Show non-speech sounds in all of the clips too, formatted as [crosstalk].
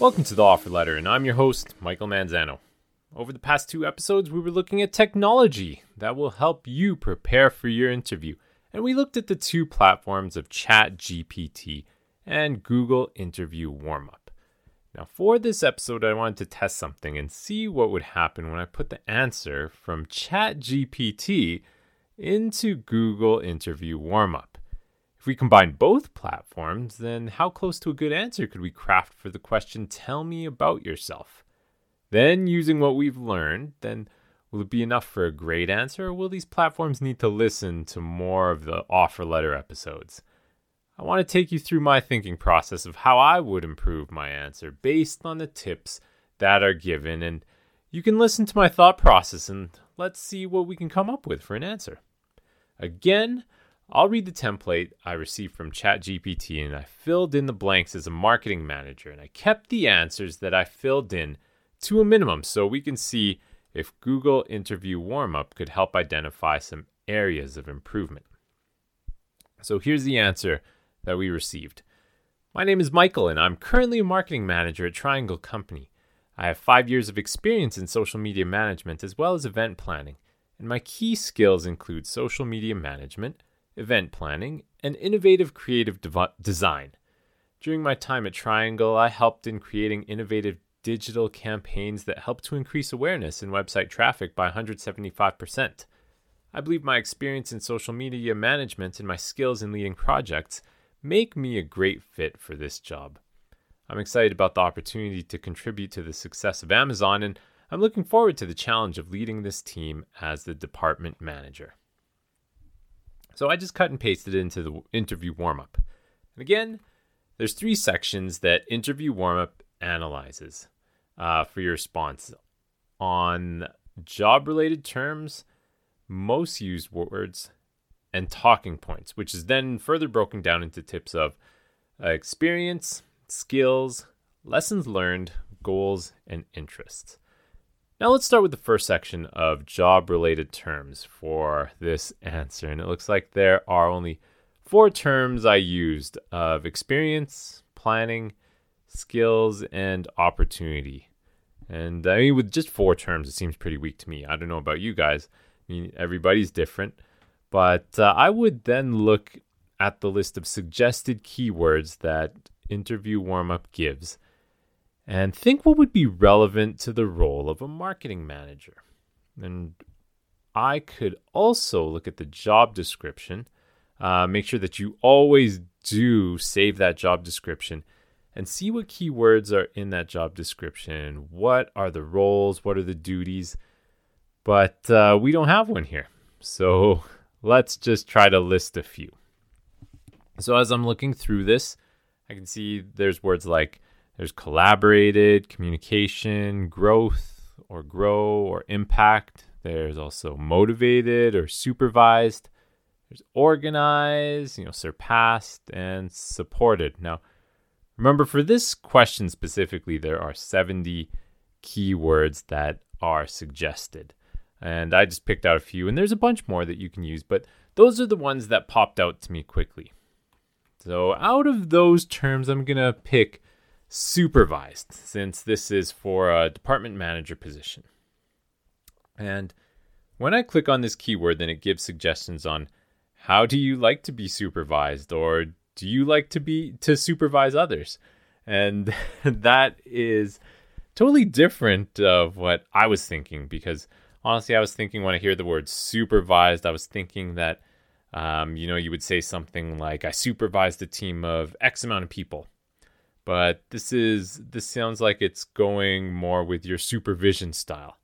Welcome to the offer letter, and I'm your host, Michael Manzano. Over the past two episodes, we were looking at technology that will help you prepare for your interview, and we looked at the two platforms of ChatGPT and Google Interview Warmup. Now, for this episode, I wanted to test something and see what would happen when I put the answer from ChatGPT into Google Interview Warmup. We combine both platforms, then how close to a good answer could we craft for the question, Tell me about yourself? Then, using what we've learned, then will it be enough for a great answer, or will these platforms need to listen to more of the offer letter episodes? I want to take you through my thinking process of how I would improve my answer based on the tips that are given, and you can listen to my thought process and let's see what we can come up with for an answer. Again, I'll read the template I received from ChatGPT and I filled in the blanks as a marketing manager and I kept the answers that I filled in to a minimum so we can see if Google Interview Warmup could help identify some areas of improvement. So here's the answer that we received. My name is Michael and I'm currently a marketing manager at Triangle Company. I have five years of experience in social media management as well as event planning, and my key skills include social media management event planning, and innovative creative dev- design. During my time at Triangle, I helped in creating innovative digital campaigns that helped to increase awareness and website traffic by 175%. I believe my experience in social media management and my skills in leading projects make me a great fit for this job. I'm excited about the opportunity to contribute to the success of Amazon, and I'm looking forward to the challenge of leading this team as the department manager. So I just cut and pasted it into the interview warmup. And again, there's three sections that interview warmup analyzes uh, for your response on job related terms, most used words, and talking points, which is then further broken down into tips of uh, experience, skills, lessons learned, goals, and interests. Now let's start with the first section of job related terms for this answer. And it looks like there are only four terms I used of experience, planning, skills, and opportunity. And I mean, with just four terms, it seems pretty weak to me. I don't know about you guys. I mean, everybody's different. But uh, I would then look at the list of suggested keywords that interview warmup gives and think what would be relevant to the role of a marketing manager. And I could also look at the job description, uh, make sure that you always do save that job description and see what keywords are in that job description. What are the roles? What are the duties? But uh, we don't have one here. So [laughs] let's just try to list a few. So as I'm looking through this, I can see there's words like there's collaborated, communication, growth or grow or impact. There's also motivated or supervised. There's organized, you know, surpassed and supported. Now, remember for this question specifically, there are 70 keywords that are suggested. And I just picked out a few, and there's a bunch more that you can use, but those are the ones that popped out to me quickly. So, out of those terms, I'm going to pick supervised, since this is for a department manager position. And when I click on this keyword, then it gives suggestions on how do you like to be supervised or do you like to be to supervise others? And [laughs] that is totally different of what I was thinking because honestly, I was thinking when I hear the word supervised, I was thinking that um, you know, you would say something like, I supervised a team of X amount of people but this is this sounds like it's going more with your supervision style.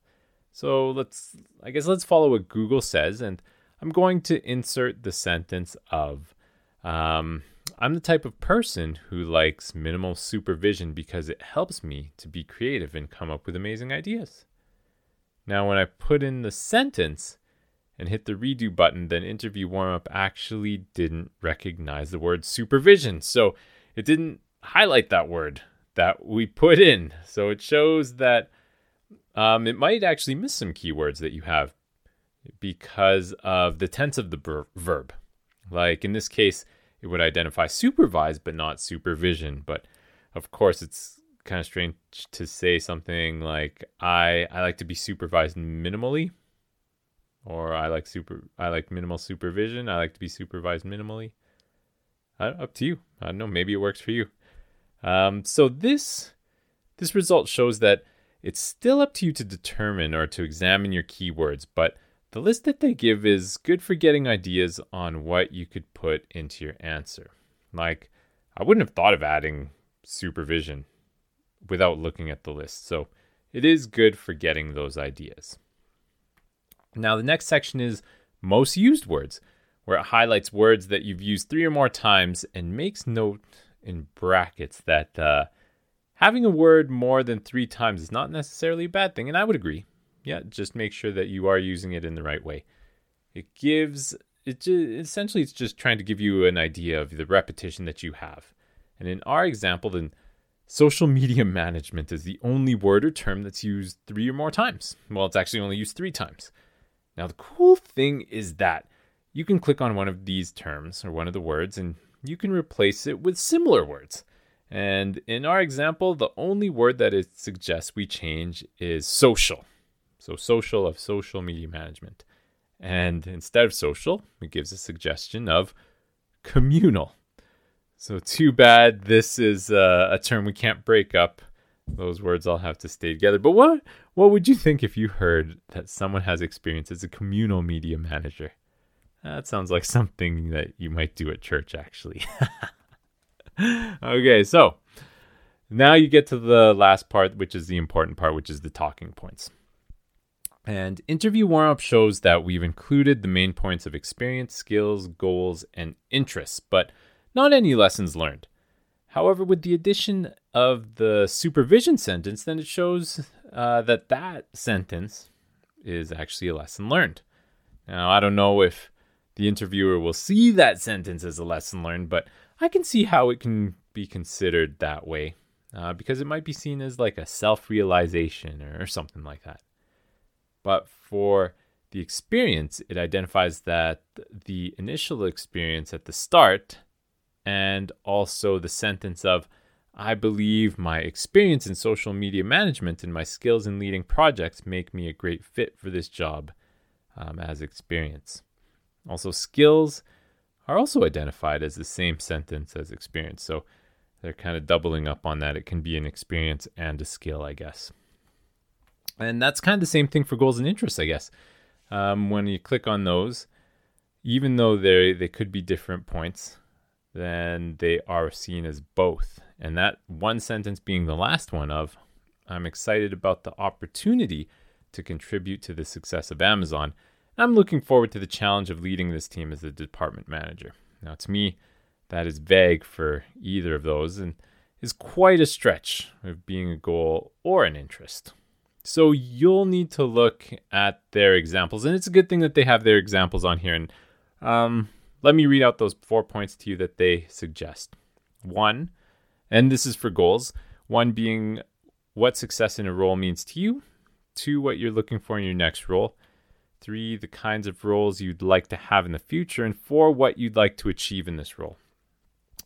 So let's I guess let's follow what Google says and I'm going to insert the sentence of um, I'm the type of person who likes minimal supervision because it helps me to be creative and come up with amazing ideas. Now, when I put in the sentence and hit the redo button, then Interview Warmup actually didn't recognize the word supervision. So it didn't highlight that word that we put in. So it shows that um, it might actually miss some keywords that you have because of the tense of the ber- verb. Like in this case, it would identify supervise but not supervision. But of course, it's kind of strange to say something like I I like to be supervised minimally or I like super I like minimal supervision. I like to be supervised minimally. Uh, up to you. I don't know. Maybe it works for you. Um, so this this result shows that it's still up to you to determine or to examine your keywords, but the list that they give is good for getting ideas on what you could put into your answer. Like, I wouldn't have thought of adding supervision without looking at the list, so it is good for getting those ideas. Now, the next section is most used words, where it highlights words that you've used three or more times and makes note in brackets that uh, having a word more than three times is not necessarily a bad thing, and I would agree. Yeah, just make sure that you are using it in the right way. It gives it just, essentially it's just trying to give you an idea of the repetition that you have. And in our example, then social media [laughs] management is the only word or term that's used three or more times. Well, it's actually only used three times. Now, the cool thing is that you can click on one of these terms or one of the words and you can replace it with similar words. And in our example, the only word that it suggests we change is social. So, social of social media management. And instead of social, it gives a suggestion of communal. So, too bad this is uh, a term we can't break up. Those words all have to stay together. But what what would you think if you heard that someone has experience as a communal media manager? That sounds like something that you might do at church, actually. [laughs] okay, so now you get to the last part, which is the important part, which is the talking points. And interview warm up shows that we've included the main points of experience, skills, goals, and interests, but not any lessons learned. However, with the addition of the supervision sentence, then it shows uh, that that sentence is actually a lesson learned. Now, I don't know if the interviewer will see that sentence as a lesson learned, but I can see how it can be considered that way uh, because it might be seen as like a self realization or something like that. But for the experience, it identifies that the initial experience at the start and also the sentence of, I believe my experience in social media management and my skills in leading projects make me a great fit for this job um, as experience. Also, skills are also identified as the same sentence as experience. So they're kind of doubling up on that. It can be an experience and a skill, I guess. And that's kind of the same thing for goals and interests, I guess. Um, when you click on those, even though they they could be different points, then they are seen as both. And that one sentence being the last one of, I'm excited about the opportunity to contribute to the success of Amazon I'm looking forward to the challenge of leading this team as the department manager. Now, to me, that is vague for either of those and is quite a stretch of being a goal or an interest. So you'll need to look at their examples, and it's a good thing that they have their examples on here. And um, let me read out those four points to you that they suggest. One, and this is for goals. One being what success in a role means to you. Two, what you're looking for in your next role three, the kinds of roles you'd like to have in the future, and four, what you'd like to achieve in this role.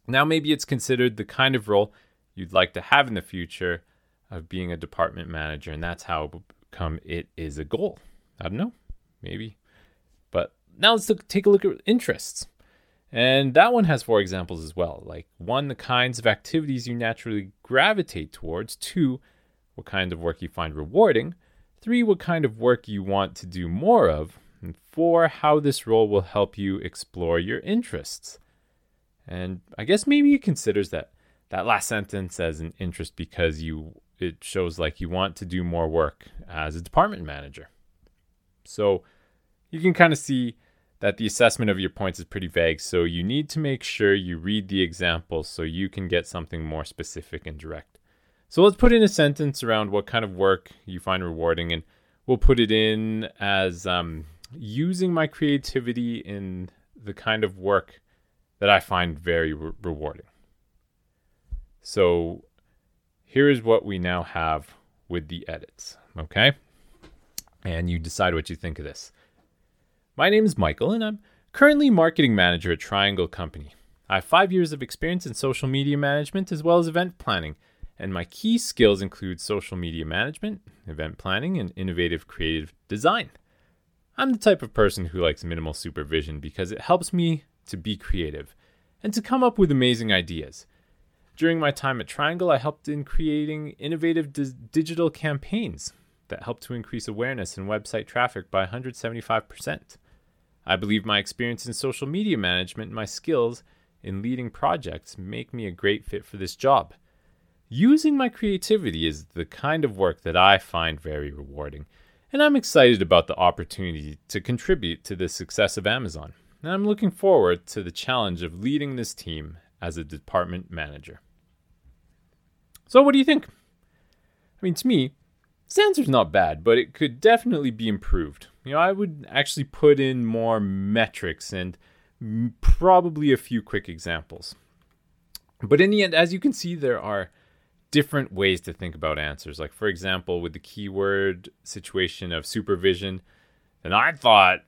Now, maybe it's considered the kind of role you'd like to have in the future of being a department manager, and that's how come it is a goal. I don't know, maybe. But now let's look, take a look at interests. And that one has four examples as well. Like, one, the kinds of activities you naturally gravitate towards. Two, what kind of work you find rewarding. Three, what kind of work you want to do more of. And four, how this role will help you explore your interests. And I guess maybe it considers that that last sentence as an interest because you it shows like you want to do more work as a department manager. So you can kind of see that the assessment of your points is pretty vague, so you need to make sure you read the examples so you can get something more specific and direct. So let's put in a sentence around what kind of work you find rewarding, and we'll put it in as um, using my creativity in the kind of work that I find very re- rewarding. So here is what we now have with the edits, okay? And you decide what you think of this. My name is Michael, and I'm currently marketing manager at Triangle Company. I have five years of experience in social media management as well as event planning And my key skills include social media management, event planning, and innovative creative design. I'm the type of person who likes minimal supervision because it helps me to be creative and to come up with amazing ideas. During my time at Triangle, I helped in creating innovative di- digital campaigns that helped to increase awareness and website traffic by 175%. I believe my experience in social media management and my skills in leading projects make me a great fit for this job. Using my creativity is the kind of work that I find very rewarding, and I'm excited about the opportunity to contribute to the success of Amazon. And I'm looking forward to the challenge of leading this team as a department manager. So, what do you think? I mean, to me, this answer's not bad, but it could definitely be improved. You know, I would actually put in more metrics and probably a few quick examples. But in the end, as you can see, there are different ways to think about answers. Like, for example, with the keyword situation of supervision, and I thought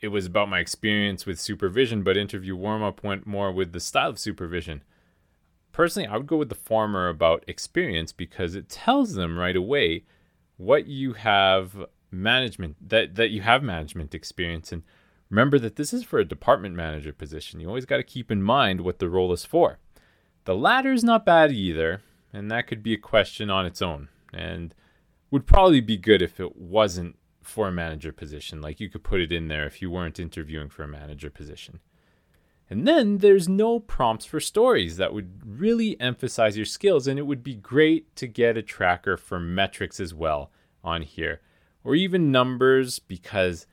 it was about my experience with supervision, but interview warm up went more with the style of supervision. Personally, I would go with the former about experience because it tells them right away what you have management that that you have management experience and remember that this is for a department manager position. You always got to keep in mind what the role is for. The latter is not bad either, and that could be a question on its own and would probably be good if it wasn't for a manager position. Like you could put it in there if you weren't interviewing for a manager position. And then there's no prompts for stories that would really emphasize your skills, and it would be great to get a tracker for metrics as well on here, or even numbers, because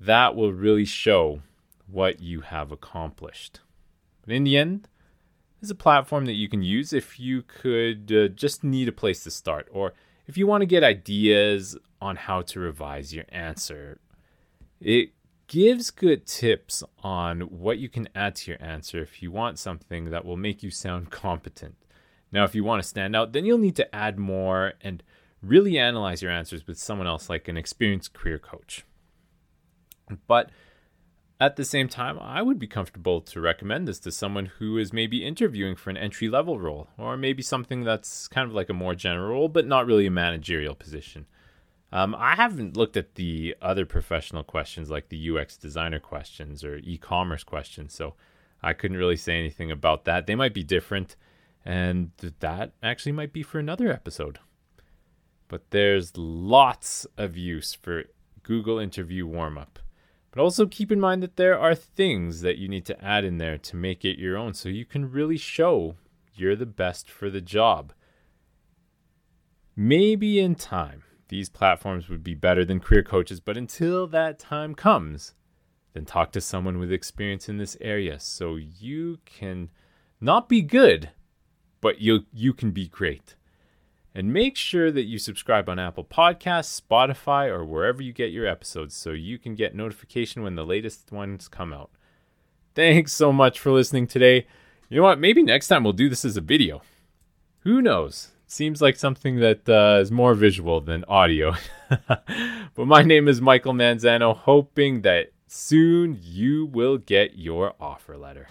that will really show what you have accomplished. But in the end, is a platform that you can use if you could uh, just need a place to start, or if you want to get ideas on how to revise your answer. It gives good tips on what you can add to your answer if you want something that will make you sound [laughs] competent. Now, if you want to stand out, then you'll need to add more and really analyze your answers with someone else like an experienced career coach. But at the same time, I would be comfortable to recommend this to someone who is maybe interviewing for an entry level role, or maybe something that's kind of like a more general role, but not really a managerial position. Um, I haven't looked at the other professional questions like the UX designer questions or e commerce questions, so I couldn't really say anything about that. They might be different, and that actually might be for another episode. But there's lots of use for Google Interview Warm Up. But also keep in mind that there are things that you need to add in there to make it your own so you can really show you're the best for the job. Maybe in time these platforms would be better than career coaches, but until that time comes, then talk to someone with experience in this area so you can not be good, but you you can be great. And make sure that you subscribe on Apple Podcasts, Spotify, or wherever you get your episodes so you can get notification when the latest ones come out. Thanks so much for listening today. You know what? Maybe next time we'll do this as a video. Who knows? seems like something that uh, is more visual than audio. [laughs] but my name is Michael Manzano, hoping that soon you will get your offer letter.